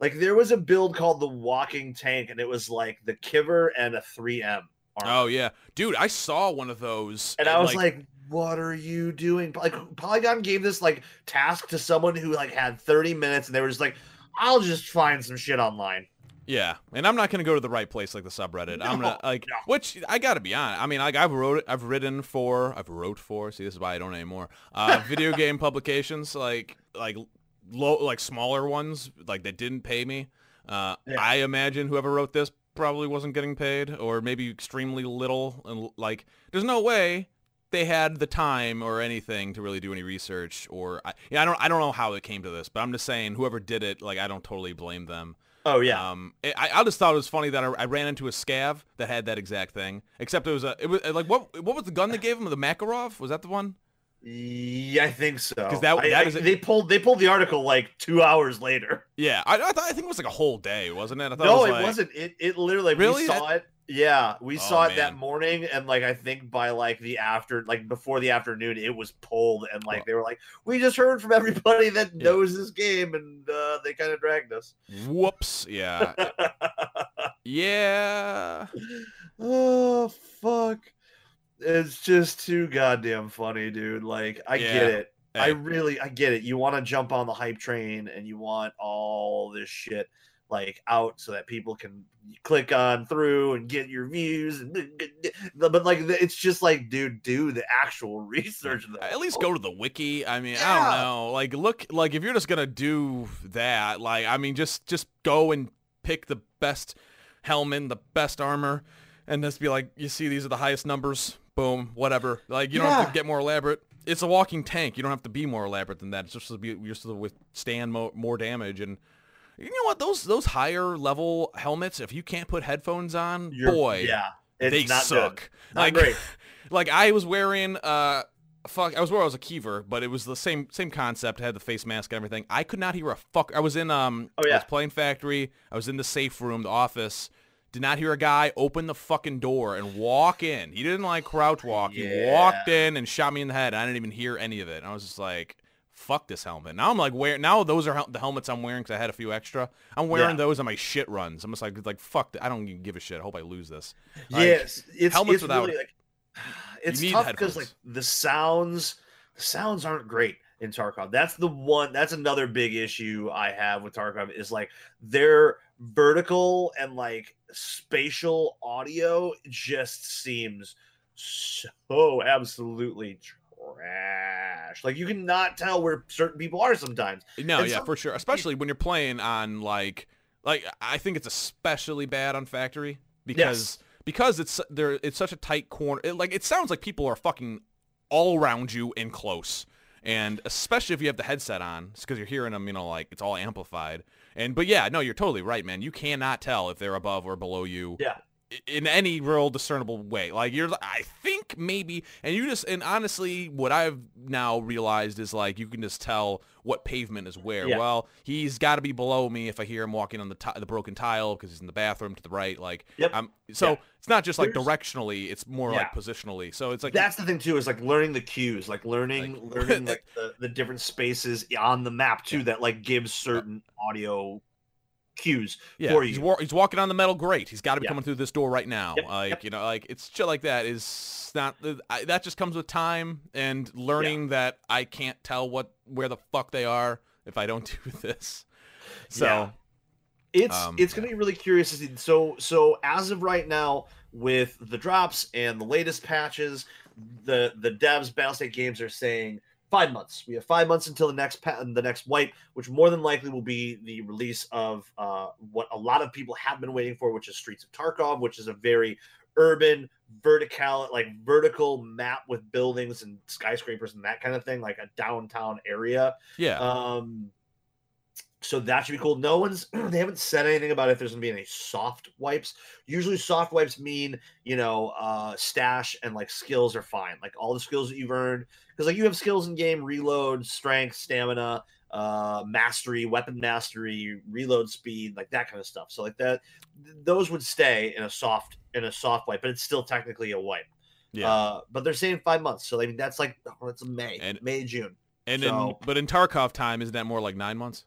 Like there was a build called the Walking Tank, and it was like the Kiver and a 3M. Oh yeah, dude, I saw one of those, and I was like, like what are you doing? Like Polygon gave this like task to someone who like had 30 minutes, and they were just like, I'll just find some shit online. Yeah, and I'm not gonna go to the right place like the subreddit. No, I'm gonna like, no. which I gotta be honest. I mean, like I've wrote, I've written for, I've wrote for. See, this is why I don't anymore. Uh, video game publications, like like low, like smaller ones, like that didn't pay me. Uh, yeah. I imagine whoever wrote this probably wasn't getting paid, or maybe extremely little. And like, there's no way they had the time or anything to really do any research. Or I, yeah, I don't, I don't know how it came to this, but I'm just saying, whoever did it, like, I don't totally blame them. Oh yeah. Um, I, I just thought it was funny that I, I, ran into a scav that had that exact thing. Except it was a, it was like what, what was the gun they gave him? The Makarov? Was that the one? Yeah, I think so. Because that, that I, is I, they pulled they pulled the article like two hours later. Yeah, I, I, thought I think it was like a whole day, wasn't it? no, it, was like... wasn't. It it literally really? we saw that... it. Yeah, we oh, saw it man. that morning, and like I think by like the after, like before the afternoon, it was pulled, and like they were like, "We just heard from everybody that yeah. knows this game," and uh, they kind of dragged us. Whoops! Yeah, yeah. Oh fuck! it's just too goddamn funny, dude. Like, I yeah. get it. Hey. I really, I get it. You want to jump on the hype train and you want all this shit like out so that people can click on through and get your views and but like it's just like dude do the actual research at least go to the wiki i mean yeah. i don't know like look like if you're just gonna do that like i mean just just go and pick the best helmet the best armor and just be like you see these are the highest numbers boom, whatever. Like you don't have to get more elaborate. It's a walking tank. You don't have to be more elaborate than that. It's just to be you're supposed to withstand mo- more damage and you know what those those higher level helmets if you can't put headphones on you're, boy yeah they suck like great. like i was wearing uh fuck i was wearing I was a Kiver but it was the same same concept I had the face mask and everything i could not hear a fuck i was in um oh, yeah. i was playing factory i was in the safe room the office did not hear a guy open the fucking door and walk in. He didn't like crouch walk. Yeah. He walked in and shot me in the head. I didn't even hear any of it. And I was just like, fuck this helmet. Now I'm like wearing. Now those are the helmets I'm wearing because I had a few extra. I'm wearing yeah. those on my shit runs. I'm just like like fuck. I don't even give a shit. I hope I lose this. Like, yes, it's helmets it's without. Really like, it's tough because like the sounds, the sounds aren't great in Tarkov. That's the one. That's another big issue I have with Tarkov is like their vertical and like spatial audio just seems so absolutely trash. Like you cannot tell where certain people are sometimes. No, and yeah, some, for sure. Especially when you're playing on like like I think it's especially bad on factory because yes. because it's there it's such a tight corner. It, like it sounds like people are fucking all around you and close. And especially if you have the headset on, because you're hearing them, you know, like it's all amplified. And but yeah, no, you're totally right, man. You cannot tell if they're above or below you. Yeah in any real discernible way. Like you're, I think maybe, and you just, and honestly, what I've now realized is like you can just tell what pavement is where. Yeah. Well, he's got to be below me if I hear him walking on the t- the broken tile because he's in the bathroom to the right. Like, yep. Um, so yeah. it's not just like There's, directionally; it's more yeah. like positionally. So it's like that's the thing too is like learning the cues, like learning like, learning like the, the different spaces on the map too that like gives certain audio cues yeah, for you. He's, war- he's walking on the metal grate. He's got to be coming through this door right now. Yep. Like yep. you know, like it's shit like that is not I, that just comes with time and learning yeah. that I can't tell what where the fuck they are if I don't do this. So yeah. it's um, it's gonna be really curious to see. So so as of right now, with the drops and the latest patches, the the devs Battlestate Games are saying five months. We have five months until the next pa- the next wipe, which more than likely will be the release of uh, what a lot of people have been waiting for, which is Streets of Tarkov, which is a very urban, vertical, like vertical map with buildings and skyscrapers and that kind of thing, like a downtown area. Yeah. Um, so that should be cool. No one's they haven't said anything about if there's gonna be any soft wipes. Usually soft wipes mean, you know, uh stash and like skills are fine. Like all the skills that you've earned. Because like you have skills in game, reload, strength, stamina, uh mastery, weapon mastery, reload speed, like that kind of stuff. So like that those would stay in a soft in a soft wipe, but it's still technically a wipe. Yeah. Uh, but they're saying five months, so I mean that's like oh, that's May, And- May June. And in, but in Tarkov time, isn't that more like nine months?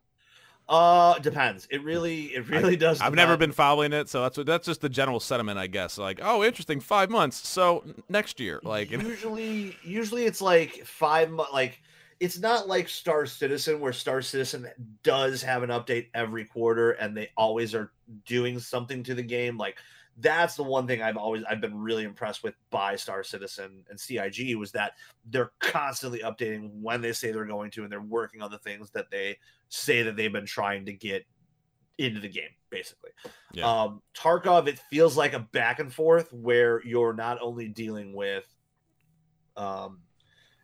Uh, depends. It really, it really does. I've never been following it, so that's what that's just the general sentiment, I guess. Like, oh, interesting, five months. So next year, like, usually, usually it's like five months. Like it's not like Star Citizen, where Star Citizen does have an update every quarter, and they always are doing something to the game. Like that's the one thing I've always I've been really impressed with by Star Citizen and CIG was that they're constantly updating when they say they're going to, and they're working on the things that they say that they've been trying to get into the game, basically. Yeah. Um, Tarkov, it feels like a back and forth where you're not only dealing with, um,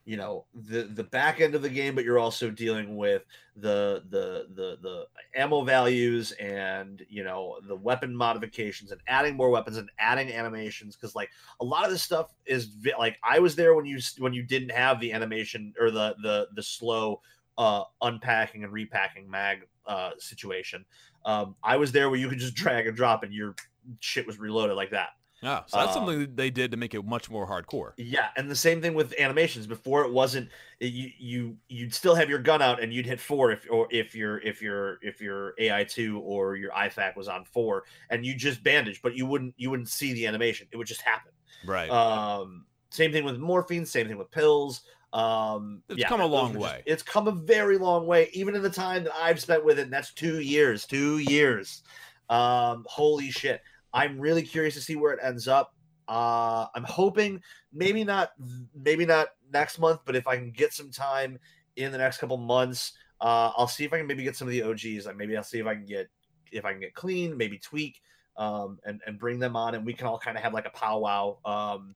you know, the the back end of the game, but you're also dealing with the the the the ammo values and you know the weapon modifications and adding more weapons and adding animations because like a lot of this stuff is vi- like I was there when you when you didn't have the animation or the the the slow uh unpacking and repacking mag uh situation. Um i was there where you could just drag and drop and your shit was reloaded like that. Yeah, so that's uh, something that they did to make it much more hardcore. yeah and the same thing with animations. Before it wasn't you you you'd still have your gun out and you'd hit four if or if your if your if your AI-2 or your IFAK was on four and you just bandage but you wouldn't you wouldn't see the animation. It would just happen. Right. um same thing with morphine same thing with pills um It's come a long just- way. it's come a very long way. Even in the time that i've spent with it and that's two years two years. Um holy shit. I'm really curious to see where it ends up. Uh i'm hoping maybe not maybe not next month but if i can get some time in the next couple months uh i'll see if i can maybe get some of the og's like maybe i'll see if i can get if i can get Klean maybe tweak um and and bring them on and we can all kind of have like a powwow um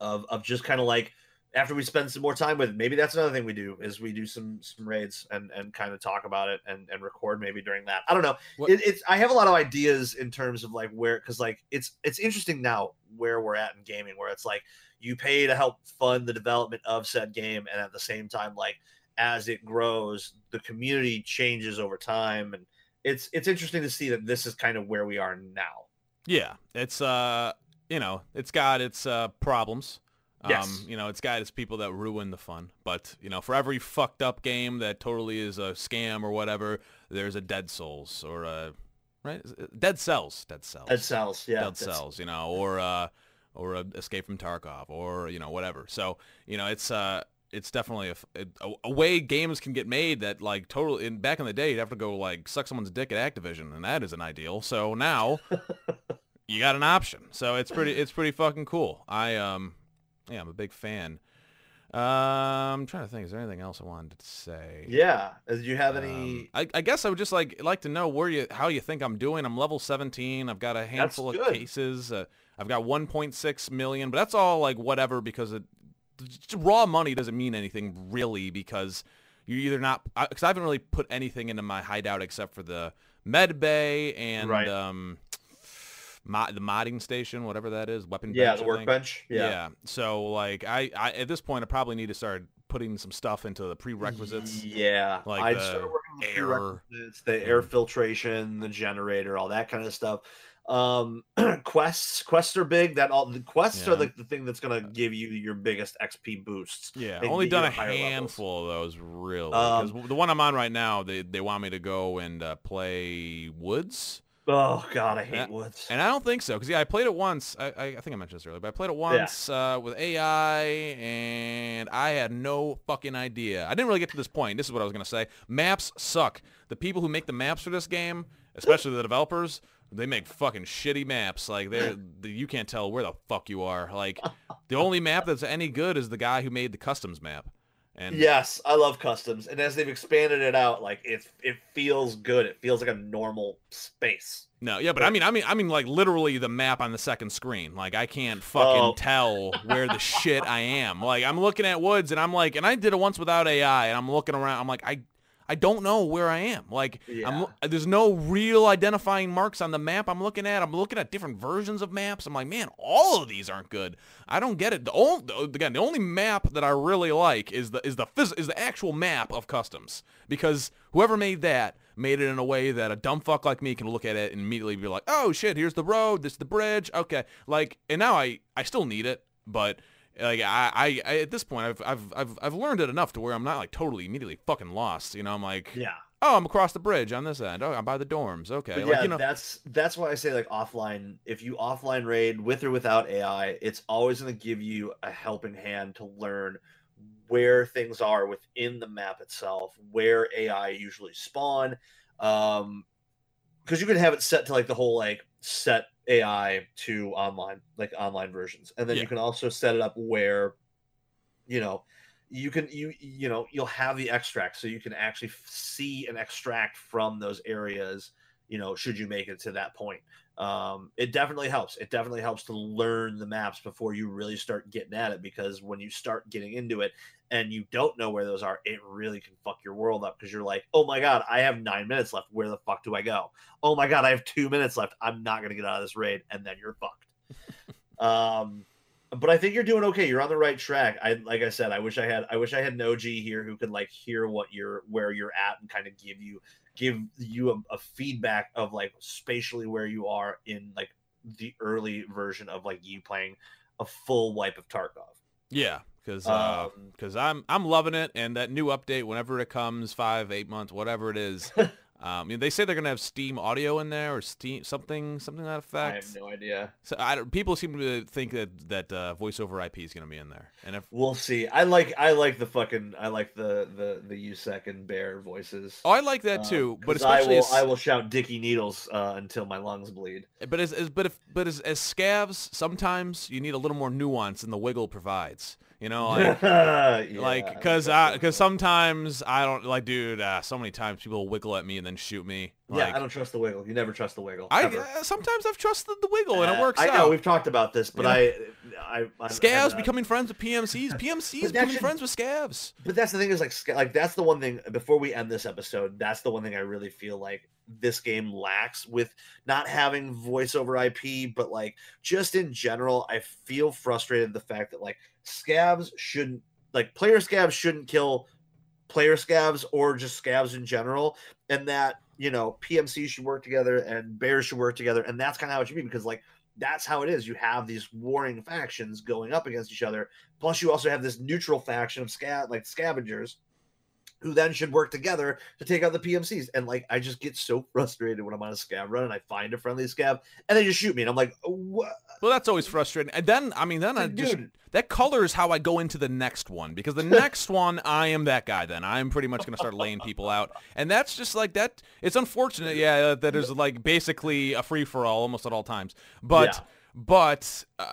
of of just kind of like after we spend some more time with it, maybe that's another thing we do is we do some some raids and and kind of talk about it and and record maybe during that. I don't know. It, it's i have a lot of ideas in terms of like where because like it's it's interesting now where we're at in gaming where it's like you pay to help fund the development of said game and at the same time like as it grows the community changes over time and it's it's interesting to see that this is kind of where we are now. Yeah, it's uh, you know, it's got its uh problems. Um, Yes. you know, it's got its people that ruin the fun. But you know, for every fucked up game that totally is a scam or whatever, there's a Dead Souls or a right Dead Cells, Dead Cells, Dead Cells, yeah. Dead Cells, you know, or uh, or a Escape from Tarkov, or you know, whatever. So you know, it's uh. It's definitely a a way games can get made that like totally in back in the day you'd have to go like suck someone's dick at Activision and that isn't ideal. So now you got an option. So it's pretty it's pretty fucking cool. I um yeah, I'm a big fan. Um I'm trying to think, is there anything else I wanted to say? Yeah. Do you have Um, any? I, I guess I would just like like to know where you how you think I'm doing. I'm level 17. I've got a handful of cases. Uh, I've got 1.6 million, but that's all like whatever because it raw money doesn't mean anything really because you're either not because I haven't really put anything into my hideout except for the med bay and Right. um mo- the modding station, whatever that is, weapon yeah, bench, the workbench. Yeah. Yeah. So like I, I at this point I probably need to start putting some stuff into the prerequisites. Yeah. like I the started working on the air. prerequisites, the air filtration, the generator, all that kind of stuff. Um, quests, quests are big. That all the quests Yeah. are like the thing that's gonna give you your biggest XP boosts. Yeah, and only done a higher levels. handful of those really. Um, the one I'm on right now, they they want me to go and uh, play Woods, Oh god, I hate Yeah. woods. and I don't think so because yeah, I played it once. I, I I think I mentioned this earlier, but I played it once uh, with AI, and I had no fucking idea. I didn't really get to this point. This is what I was gonna say. Maps suck. The people who make the maps for this game, especially the developers, they make fucking shitty maps. Like they're the, you can't tell where the fuck you are. Like the only map that's any good is the guy who made the customs map. And Yes, I love customs, and as they've expanded it out, like it it feels good. It feels like a normal space. No, yeah, but I mean, I mean, I mean, like literally the map on the second screen. Like I can't oh. fucking Oh. tell where the shit I am. Like I'm looking at woods, and I'm like, and I did it once without AI, and I'm looking around. I'm like, I, I don't know where I am. Like I'm, Yeah. there's no real identifying marks on the map I'm looking at. I'm looking at different versions of maps. I'm like, man, all of these aren't good. I don't get it. The only, again, the only map that I really like is the is the phys- is the actual map of customs because whoever made that made it in a way that a dumb fuck like me can look at it and immediately be like, oh shit, here's the road, this is the bridge, okay. Like, and now I I still need it. but like I, I, I at this point I've, I've I've I've learned it enough to where I'm not like totally immediately fucking lost. You know, I'm like, Yeah. oh, I'm across the bridge on this end. Oh, I'm by the dorms. Okay, But like yeah, you know, that's that's why I say like offline. If you offline raid with or without AI, it's always going to give you a helping hand to learn where things are within the map itself, where AI usually spawn. Um, because you can have it set to like the whole like set AI to online, like online versions, and then Yeah. you can also set it up where, you know, you can you you know you'll have the extract, so you can actually f- see and extract from those areas. You know, should you make it to that point, um, it definitely helps. It definitely helps to learn the maps before you really start getting at it, because when you start getting into it and you don't know where those are, it really can fuck your world up because you're like, oh my god, I have nine minutes left. Where the fuck do I go? Oh my god, I have two minutes left. I'm not gonna get out of this raid, and then you're fucked. um, but I think you're doing okay. You're on the right track. I like I said, I wish I had I wish I had an OG here who could like hear what you're where you're at and kind of give you give you a, a feedback of like spatially where you are in like the early version of like you playing a full wipe of Tarkov. yeah, because uh, Um, because I'm I'm loving it, and that new update whenever it comes, five, eight months, whatever it is. um, they say they're gonna have Steam audio in there or Steam something something that I have no idea. So I don't, people seem to think that that uh, voice over IP is gonna be in there, and if We'll see. I like I like the fucking I like the the the USEC and Bear voices. oh, I like that Um, too, but 'cause I especially will as, I will shout Dicky Needles uh, until my lungs bleed. but as, as but if but as, as scavs, sometimes you need a little more nuance than the wiggle provides. You know, like. Yeah, like because that's because sometimes I don't like dude uh, so many times people wiggle at me and then shoot me like yeah, I don't trust the wiggle. You never trust the wiggle. I ever. uh, sometimes I've trusted the wiggle and it Uh, works I out know we've talked about this, but You I, I, I, scavs I, becoming friends with PMCs PMCs becoming should- friends with scavs But that's the thing is like like that's the one thing before we end this episode. That's the one thing I really feel like this game lacks with not having voice over IP, but like just in general, I feel frustrated the fact that like scavs shouldn't like player scavs shouldn't kill player scavs or just scavs in general, and that you know PMC should work together and bears should work together, and that's kind of how it should be because like that's how it is. You have these warring factions going up against each other. Plus, you also have this neutral faction of scav like scavengers who then should work together to take out the PMCs. And like, I just get so frustrated when I'm on a scav run and I find a friendly scav and they just shoot me, and I'm like, what? well that's always frustrating and then I mean then I just Dude, that colors how I go into the next one because the next one I am that guy then I'm pretty much gonna start laying people out and that's just like that it's unfortunate yeah that is like basically a free for all almost at all times but Yeah. but uh,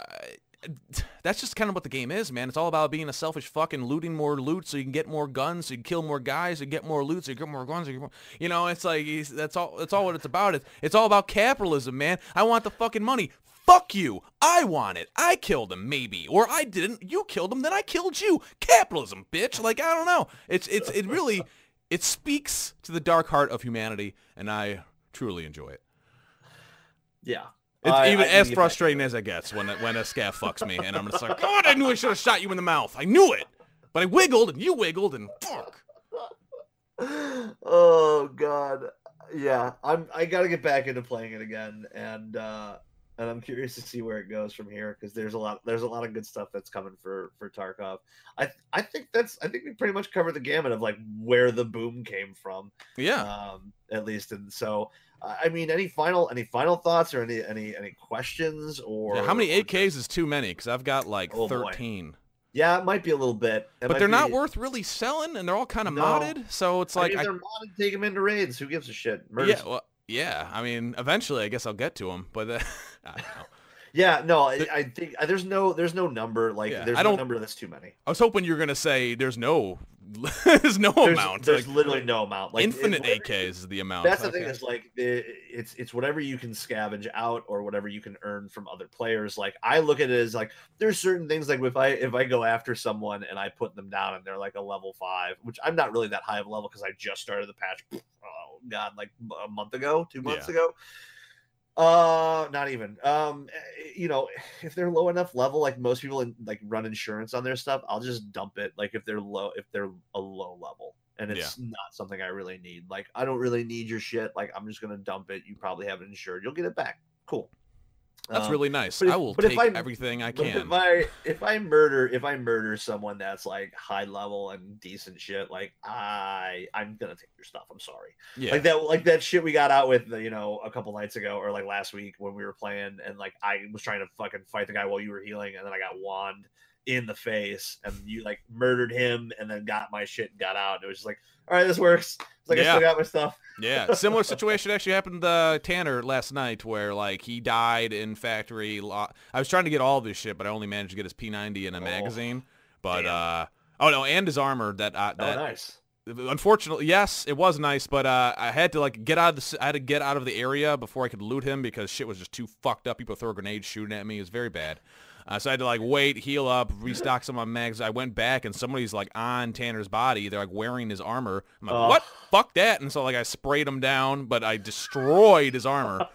that's just kind of what the game is, man. It's all about being a selfish fucking looting more loot so you can get more guns, so you can kill more guys, so you get more loot, so you get more guns. So you, get more, you know, it's like that's all. That's all what it's about. It's, it's all about capitalism, man. I want the fucking money. Fuck you. I want it. I killed him, maybe, or I didn't. You killed him, then I killed you. Capitalism, bitch. Like I don't know. It's it's it really it speaks to the dark heart of humanity, and I truly enjoy it. yeah. It's I- even I as frustrating as it gets when when a scav fucks me, and I'm just like, God, I knew I should have shot you in the mouth. I knew it, but I wiggled and you wiggled and fuck. oh god, yeah. I'm. I got to get back into playing it again, and uh and I'm curious to see where it goes from here because there's a lot. There's a lot of good stuff that's coming for for Tarkov. I I think that's. I think we pretty much covered the gamut of like where the boom came from. Yeah. um, at least. And so, I mean, any final any final thoughts or any any any questions or Yeah, how many AKs is too many? Because I've got like Oh, boy. 13. Yeah, it might be a little bit, It But they're not worth really selling, and they're all kind of No. modded. So it's I like, mean, I, if they're modded, take them into raids. Who gives a shit? Murder yeah, well, yeah. I mean, eventually, I guess I'll get to them, but uh, I don't know. Yeah, no, I, I think uh, there's no there's no number like Yeah, there's I no number that's too many. I was hoping you were gonna say there's no, there's no There's, amount. there's like, literally no amount. Like infinite it- AKs is the amount. That's the Okay. thing is like it, it's it's whatever you can scavenge out or whatever you can earn from other players. Like I look at it as like there's certain things like if I if I go after someone and I put them down and they're like a level five, which I'm not really that high of a level because I just started the patch. Oh god, like a month ago, two months Yeah. ago. Uh, not even. Um, eh, you know, if they're low enough level, like most people in, like run insurance on their stuff, I'll just dump it. Like if they're low, if they're a low level, and it's not something I really need. Like I don't really need your shit. Like I'm just gonna dump it. You probably have it insured. You'll get it back. Cool. That's Um, really nice. if- I will take I- everything I can. if I if I murder if I murder someone that's like high level and decent shit, like I I'm gonna take your stuff. I'm sorry. yeah. Like that like that shit we got out with you know a couple nights ago or like last week when we were playing and like I was trying to fucking fight the guy while you were healing and then I got wand in the face and you like murdered him and then got my shit and got out and it was just like all right this works. It's like I still got my stuff. Yeah, similar situation actually happened to uh, Tanner last night, where like he died in factory. Lo- I was trying to get all of his shit, but I only managed to get his P90 in a Oh, magazine. But damn. uh, oh no, and his armor that uh, Oh nice. unfortunately yes it was nice but uh i had to like get out of the i had to get out of the area before i could loot him because shit was just too fucked up people throw grenades shooting at me it was very bad uh, so i had to like wait heal up restock some of my mags. I went back and somebody's like on tanner's body. They're like wearing his armor. I'm like what? Fuck that. And so like i sprayed him down but i destroyed his armor.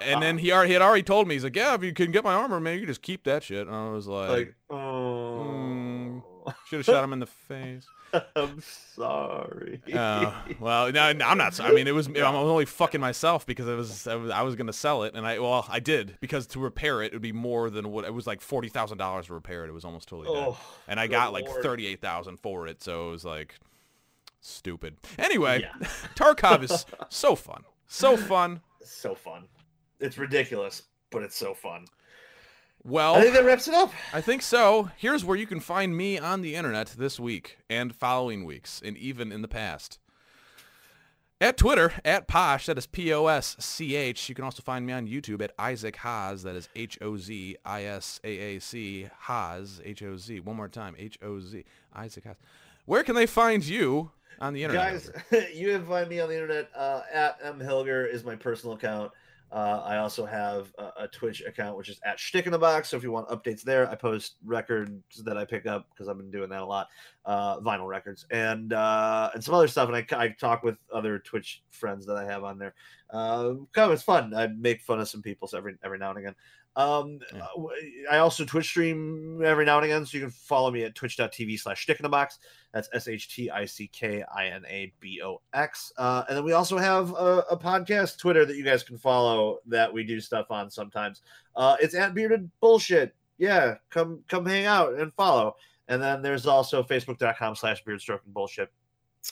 And then he already he had already told me he's like yeah if you can get my armor man you can just keep that shit. And i was like, Like oh. Mm. should have shot him in the face I'm sorry. Uh, well, no, no, I'm not. I mean, it was. I'm only fucking myself because it was. I was, I was gonna sell it, and I well, I did because to repair it, it would be more than what it was like forty thousand dollars to repair it. It was almost totally dead, oh, and I got like thirty eight thousand for it. So it was like stupid. Anyway, Yeah. Tarkov is so fun, so fun. So fun. It's ridiculous, but it's so fun. Well, I think that wraps it up. I think so. Here's where you can find me on the internet this week and following weeks, and even in the past. At Twitter, at Posch, that is P-O-S-C-H. You can also find me on YouTube at Isaac Hoz, that is H-O-Z-I-S-A-A-C, Hoz, H-O-Z. One more time, H-O-Z, Isaac Hoz. Where can they find you on the internet? Guys, you can find me on the internet uh, at M Hilger is my personal account. Uh, I also have a, a Twitch account, which is at Shtick in the Box. So if you want updates there, I post records that I pick up because I've been doing that a lot, uh, vinyl records, and uh, and some other stuff. And I, I talk with other Twitch friends that I have on there. Uh, kind of it's fun. I make fun of some people every every now and again. Um, Yeah. uh, I also Twitch stream every now and again, so you can follow me at twitch.tv slash Shtick in the Box. That's S H T I C K I N A B O X. Uh, and then we also have a, a podcast Twitter that you guys can follow that we do stuff on sometimes. Uh, it's at Bearded Bullshit. Yeah, come come hang out and follow. And then there's also facebook.com slash beardstroking bullshit.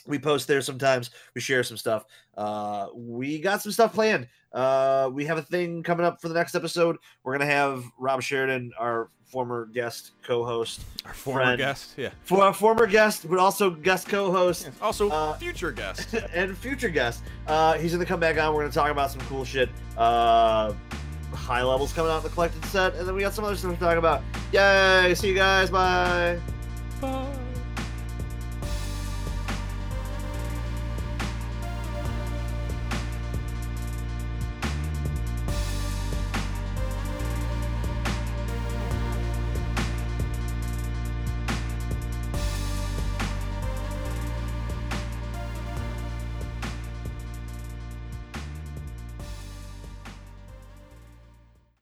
We post there sometimes. We share some stuff. Uh, we got some stuff planned. Uh, we have a thing coming up for the next episode. We're gonna have Rob Sheridan, our former guest co-host, Our former friend. guest, yeah. for our former guest, but also guest co-host Also, Uh, future guest. and future guest. Uh, he's gonna come back on. We're gonna talk about some cool shit. Uh, high levels coming out in the collected set, and then we got some other stuff to talk about. Yay! See you guys. Bye. Bye.